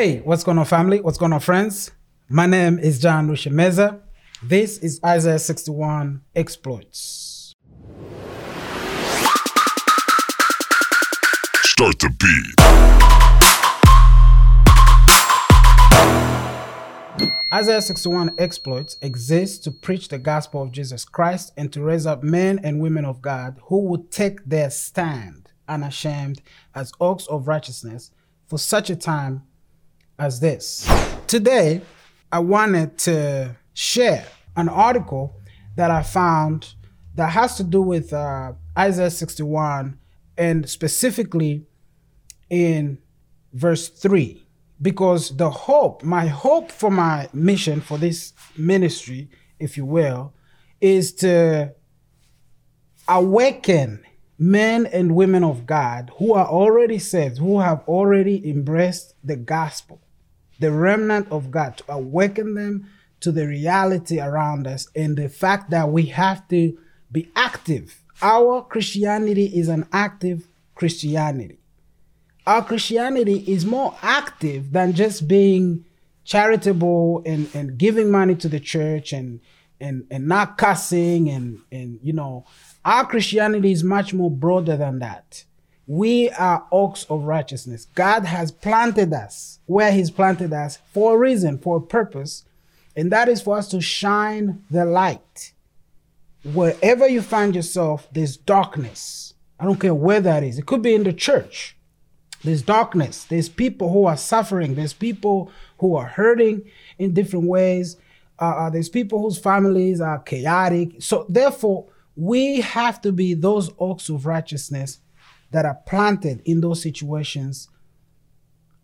Hey, what's going on, family? What's going on, friends? My name is John Rushemeza. This is Isaiah 61 Exploits. Start the beat. Isaiah 61 Exploits exists to preach the gospel of Jesus Christ and to raise up men and women of God who would take their stand unashamed as oaks of righteousness for such a time as this. Today, I wanted to share an article that I found that has to do with uh, Isaiah 61 and specifically in verse 3 because the hope my hope for my mission for this ministry if you will is to awaken men and women of God who are already saved who have already embraced the gospel the remnant of God to awaken them to the reality around us and the fact that we have to be active our Christianity is an active Christianity our Christianity is more active than just being charitable and, and giving money to the church and and and not cussing and and you know our Christianity is much more broader than that. We are oaks of righteousness. God has planted us where He's planted us for a reason, for a purpose, and that is for us to shine the light. Wherever you find yourself, there's darkness. I don't care where that is. It could be in the church. There's darkness. There's people who are suffering. There's people who are hurting in different ways. Uh, uh, there's people whose families are chaotic. So, therefore, we have to be those oaks of righteousness that are planted in those situations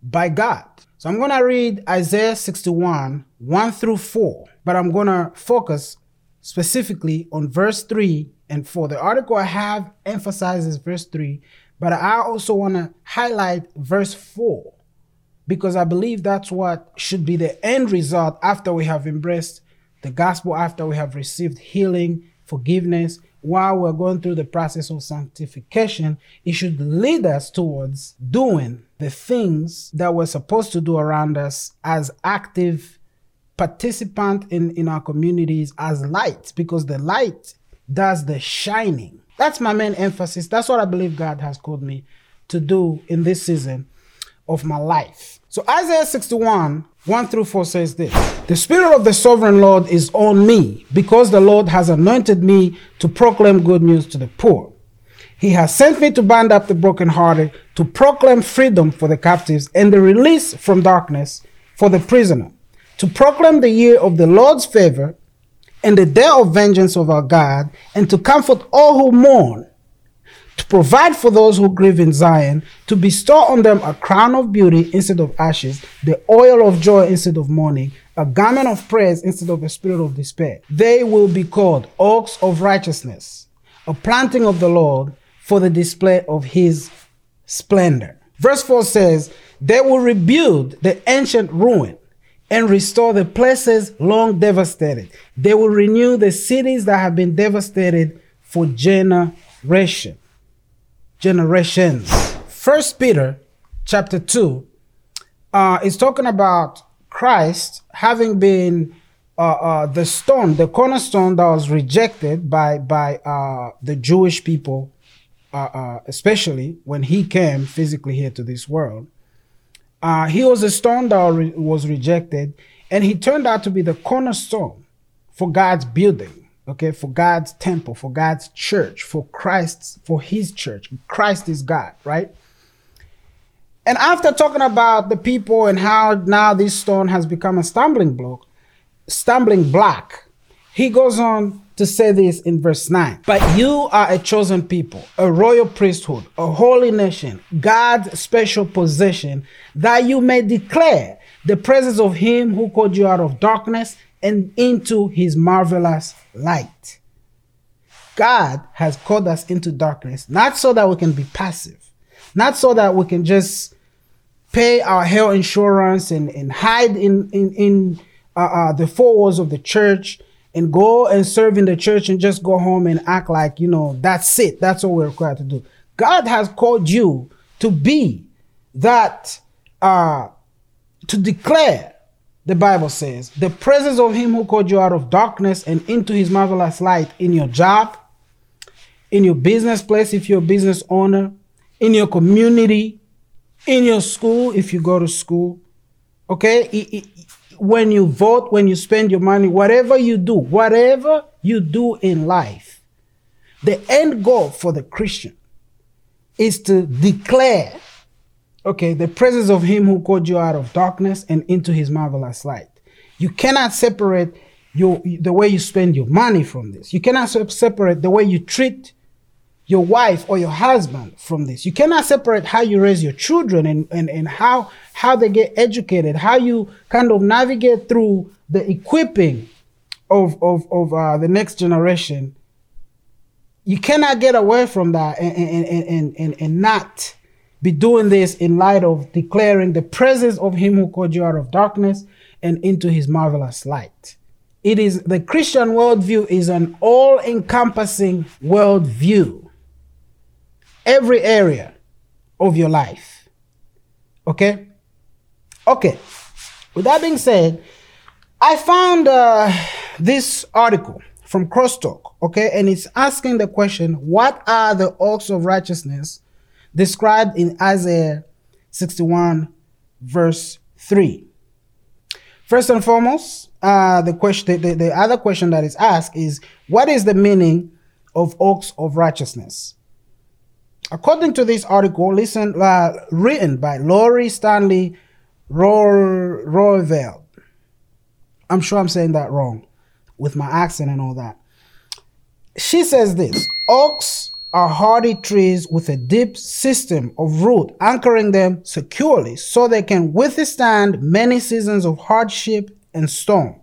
by God. So, I'm going to read Isaiah 61, 1 through 4, but I'm going to focus specifically on verse 3 and 4. The article I have emphasizes verse 3 but I also want to highlight verse 4 because I believe that's what should be the end result after we have embraced the gospel, after we have received healing, forgiveness, while we're going through the process of sanctification. It should lead us towards doing the things that we're supposed to do around us as active participant in, in our communities as light because the light does the shining that's my main emphasis. That's what I believe God has called me to do in this season of my life. So Isaiah 61, 1 through 4 says this The Spirit of the Sovereign Lord is on me, because the Lord has anointed me to proclaim good news to the poor. He has sent me to bind up the brokenhearted, to proclaim freedom for the captives and the release from darkness for the prisoner, to proclaim the year of the Lord's favor and the day of vengeance of our God, and to comfort all who mourn, to provide for those who grieve in Zion, to bestow on them a crown of beauty instead of ashes, the oil of joy instead of mourning, a garment of praise instead of a spirit of despair. They will be called oaks of righteousness, a planting of the Lord for the display of his splendor. Verse 4 says, They will rebuild the ancient ruin and restore the places long devastated. They will renew the cities that have been devastated for generation. Generations. First Peter chapter 2 uh, is talking about Christ having been uh, uh, the stone, the cornerstone that was rejected by by uh, the Jewish people, uh, uh, especially when he came physically here to this world. Uh, he was a stone that re- was rejected, and he turned out to be the cornerstone for God's building, okay, for God's temple, for God's church, for Christ's, for his church. Christ is God, right? And after talking about the people and how now this stone has become a stumbling block, stumbling block, he goes on to say this in verse 9. But you are a chosen people, a royal priesthood, a holy nation, God's special possession, that you may declare the presence of him who called you out of darkness and into his marvelous light. God has called us into darkness, not so that we can be passive, not so that we can just pay our health insurance and, and hide in, in, in uh, uh, the four walls of the church and go and serve in the church and just go home and act like, you know, that's it. That's all we're required to do. God has called you to be that uh, to declare, the Bible says, the presence of him who called you out of darkness and into his marvelous light in your job, in your business place if you're a business owner, in your community, in your school if you go to school. Okay? It, it, when you vote, when you spend your money, whatever you do, whatever you do in life, the end goal for the Christian is to declare, okay, the presence of Him who called you out of darkness and into His marvelous light. You cannot separate your the way you spend your money from this. You cannot separate the way you treat your wife or your husband from this. You cannot separate how you raise your children and, and, and how, how they get educated, how you kind of navigate through the equipping of, of, of uh, the next generation. You cannot get away from that and, and, and, and, and not be doing this in light of declaring the presence of Him who called you out of darkness and into His marvelous light. It is the Christian worldview is an all encompassing worldview every area of your life. Okay? Okay. With that being said, I found uh, this article from Crosswalk, okay, and it's asking the question what are the oaks of righteousness described in Isaiah 61, verse 3? First and foremost, uh, the question, the, the other question that is asked is what is the meaning of oaks of righteousness? According to this article, listen, uh, written by Laurie Stanley Roiveld. I'm sure I'm saying that wrong with my accent and all that. She says this Oaks are hardy trees with a deep system of root anchoring them securely so they can withstand many seasons of hardship and storm.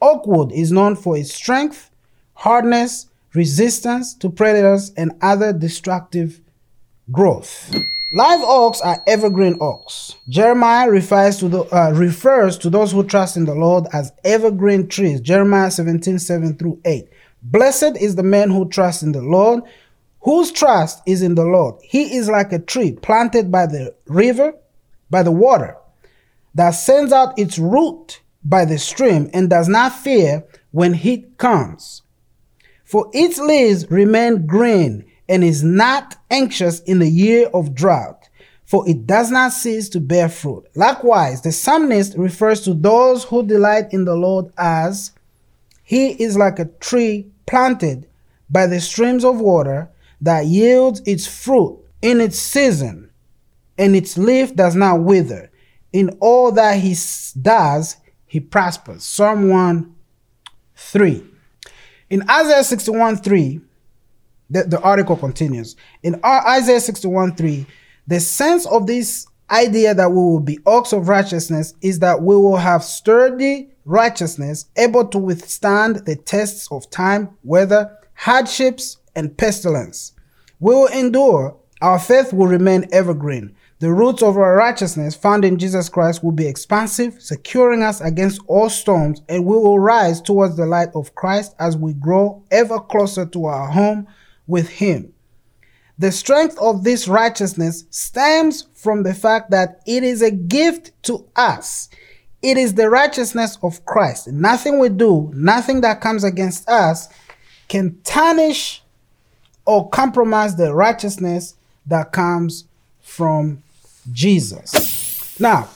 Oakwood is known for its strength, hardness, resistance to predators, and other destructive growth. Live oaks are evergreen oaks. Jeremiah refers to, the, uh, refers to those who trust in the Lord as evergreen trees. Jeremiah 17, 7 through 8. Blessed is the man who trusts in the Lord, whose trust is in the Lord. He is like a tree planted by the river, by the water, that sends out its root by the stream and does not fear when heat comes for its leaves remain green and is not anxious in the year of drought, for it does not cease to bear fruit. Likewise, the psalmist refers to those who delight in the Lord as he is like a tree planted by the streams of water that yields its fruit in its season, and its leaf does not wither. In all that he does, he prospers. Psalm 1 3. In Isaiah 61 3, the, the article continues. In Isaiah 61 3, the sense of this idea that we will be ox of righteousness is that we will have sturdy righteousness able to withstand the tests of time, weather, hardships, and pestilence. We will endure, our faith will remain evergreen. The roots of our righteousness found in Jesus Christ will be expansive, securing us against all storms, and we will rise towards the light of Christ as we grow ever closer to our home with Him. The strength of this righteousness stems from the fact that it is a gift to us. It is the righteousness of Christ. Nothing we do, nothing that comes against us can tarnish or compromise the righteousness that comes from Jesus. Now,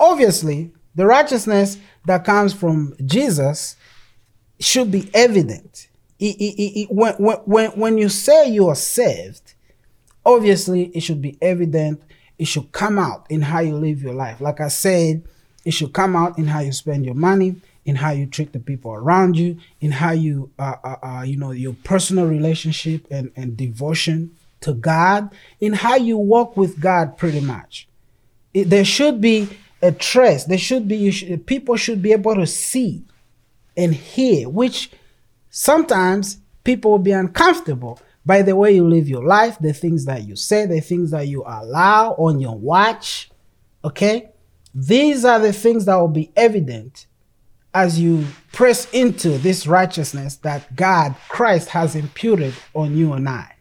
obviously, the righteousness that comes from Jesus should be evident. It, it, it, when, when, when you say you are saved, obviously it should be evident. It should come out in how you live your life. Like I said, it should come out in how you spend your money, in how you treat the people around you, in how you, uh, uh, uh, you know, your personal relationship and, and devotion to God, in how you walk with God, pretty much. It, there should be a trace. There should be people should be able to see and hear, which sometimes people will be uncomfortable by the way you live your life, the things that you say, the things that you allow on your watch. Okay, these are the things that will be evident as you press into this righteousness that God, Christ, has imputed on you and I.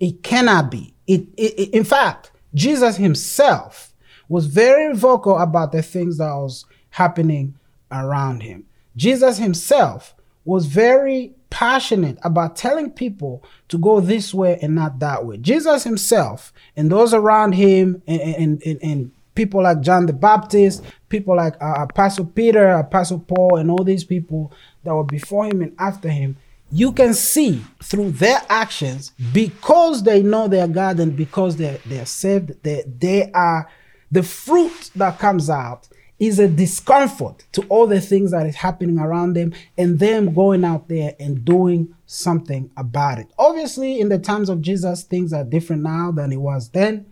It cannot be. It, it, it, in fact, Jesus himself, was very vocal about the things that was happening around him. Jesus himself was very passionate about telling people to go this way and not that way. Jesus himself and those around him and, and, and, and people like John the Baptist, people like uh, Apostle Peter, Apostle Paul, and all these people that were before him and after him, you can see through their actions because they know their God and because they're, they're saved, they, they are the fruit that comes out is a discomfort to all the things that is happening around them and them going out there and doing something about it. Obviously, in the times of Jesus, things are different now than it was then.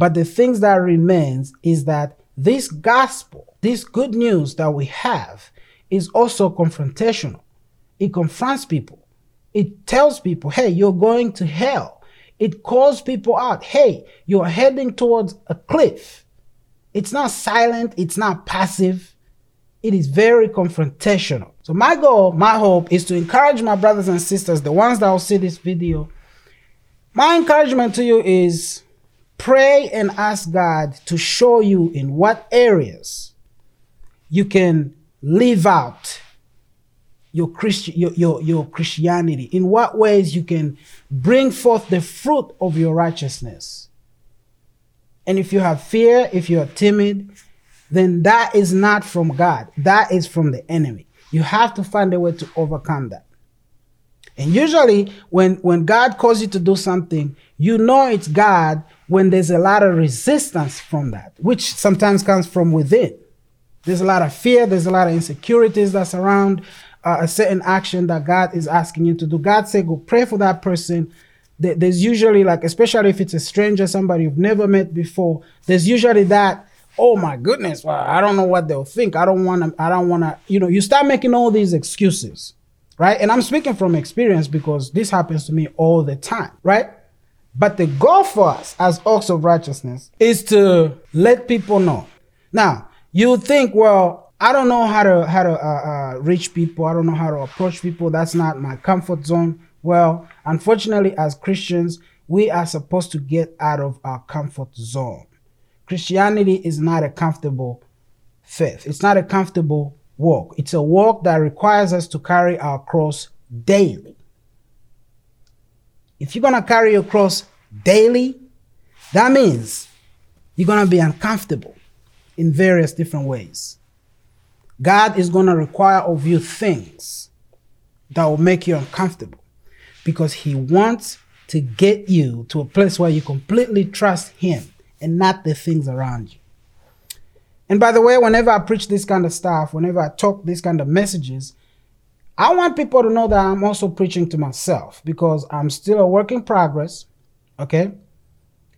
But the things that remains is that this gospel, this good news that we have is also confrontational. It confronts people. It tells people, hey, you're going to hell. It calls people out, hey, you're heading towards a cliff. It's not silent, it's not passive. It is very confrontational. So my goal, my hope is to encourage my brothers and sisters, the ones that will see this video. My encouragement to you is Pray and ask God to show you in what areas you can live out your Christian your, your, your Christianity, in what ways you can bring forth the fruit of your righteousness. And if you have fear, if you're timid, then that is not from God. That is from the enemy. You have to find a way to overcome that. And usually when when God calls you to do something, you know it's God when there's a lot of resistance from that, which sometimes comes from within. There's a lot of fear, there's a lot of insecurities that's around uh, a certain action that God is asking you to do. God say, go pray for that person. There's usually like, especially if it's a stranger, somebody you've never met before, there's usually that, oh my goodness, well, I don't know what they'll think. I don't want to, I don't want to, you know, you start making all these excuses, right? And I'm speaking from experience because this happens to me all the time, right? But the goal for us as oaks of righteousness is to let people know. Now, you think, well, I don't know how to how to uh, uh, reach people. I don't know how to approach people. That's not my comfort zone. Well, unfortunately, as Christians, we are supposed to get out of our comfort zone. Christianity is not a comfortable faith. It's not a comfortable walk. It's a walk that requires us to carry our cross daily. If you're going to carry your cross daily, that means you're going to be uncomfortable in various different ways. God is going to require of you things that will make you uncomfortable because He wants to get you to a place where you completely trust Him and not the things around you. And by the way, whenever I preach this kind of stuff, whenever I talk these kind of messages, I want people to know that I'm also preaching to myself because I'm still a work in progress. Okay.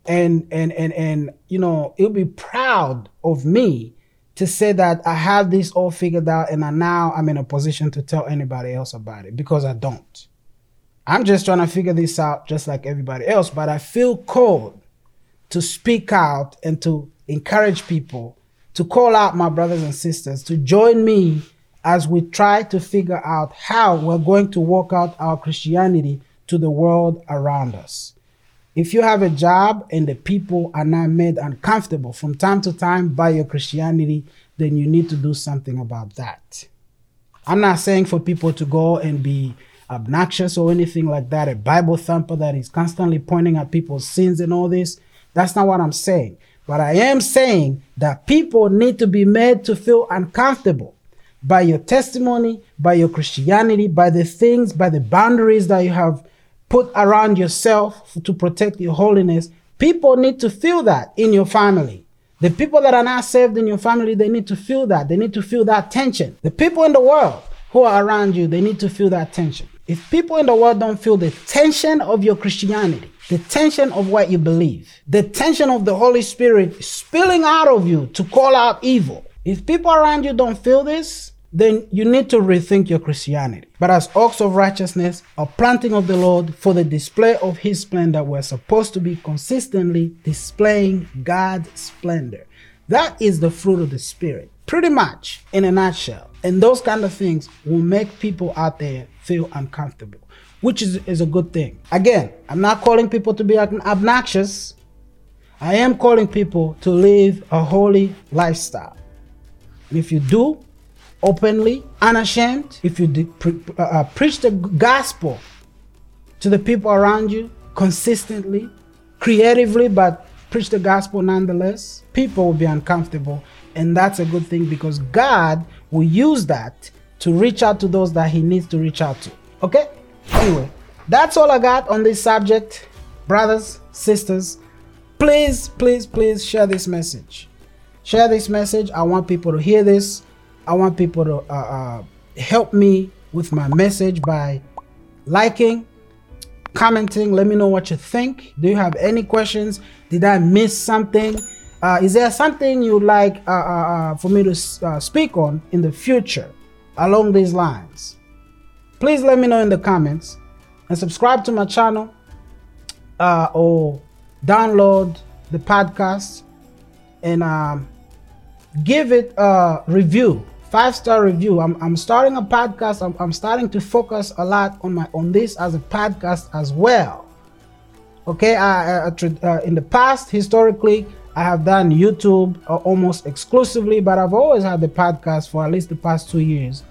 And and and and you know, it'll be proud of me to say that I have this all figured out and I now I'm in a position to tell anybody else about it because I don't. I'm just trying to figure this out just like everybody else, but I feel called to speak out and to encourage people to call out my brothers and sisters to join me as we try to figure out how we're going to work out our Christianity to the world around us. If you have a job and the people are not made uncomfortable from time to time by your Christianity, then you need to do something about that. I'm not saying for people to go and be obnoxious or anything like that, a Bible thumper that is constantly pointing at people's sins and all this. That's not what I'm saying. But I am saying that people need to be made to feel uncomfortable by your testimony, by your Christianity, by the things, by the boundaries that you have put around yourself to protect your holiness. People need to feel that in your family. The people that are not saved in your family, they need to feel that. They need to feel that tension. The people in the world who are around you, they need to feel that tension. If people in the world don't feel the tension of your Christianity, the tension of what you believe, the tension of the Holy Spirit spilling out of you to call out evil, if people around you don't feel this, then you need to rethink your Christianity. But as oaks of righteousness, a planting of the Lord for the display of His splendor, we're supposed to be consistently displaying God's splendor. That is the fruit of the Spirit, pretty much in a nutshell. And those kind of things will make people out there feel uncomfortable, which is, is a good thing. Again, I'm not calling people to be obnoxious. I am calling people to live a holy lifestyle. If you do, openly, unashamed, if you de- pre- uh, uh, preach the gospel to the people around you consistently, creatively, but preach the gospel nonetheless, people will be uncomfortable. And that's a good thing because God will use that to reach out to those that He needs to reach out to. Okay? Anyway, that's all I got on this subject. Brothers, sisters, please, please, please share this message. Share this message. I want people to hear this. I want people to uh, uh, help me with my message by liking, commenting. Let me know what you think. Do you have any questions? Did I miss something? Uh, is there something you'd like uh, uh, uh for me to uh, speak on in the future along these lines? Please let me know in the comments and subscribe to my channel uh, or download the podcast and um, give it a review five star review. I'm, I'm starting a podcast. I'm, I'm starting to focus a lot on my on this as a podcast as well. Okay, I, I, uh, in the past, historically, I have done YouTube uh, almost exclusively, but I've always had the podcast for at least the past two years.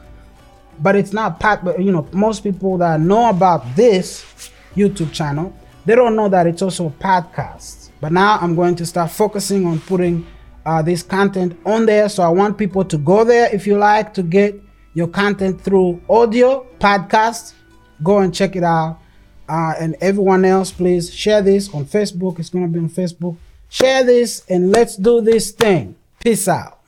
But it's not part. But you know, most people that know about this YouTube channel, they don't know that it's also a podcast. But now I'm going to start focusing on putting uh, this content on there. So I want people to go there if you like to get your content through audio podcast. Go and check it out. Uh, and everyone else, please share this on Facebook. It's going to be on Facebook. Share this and let's do this thing. Peace out.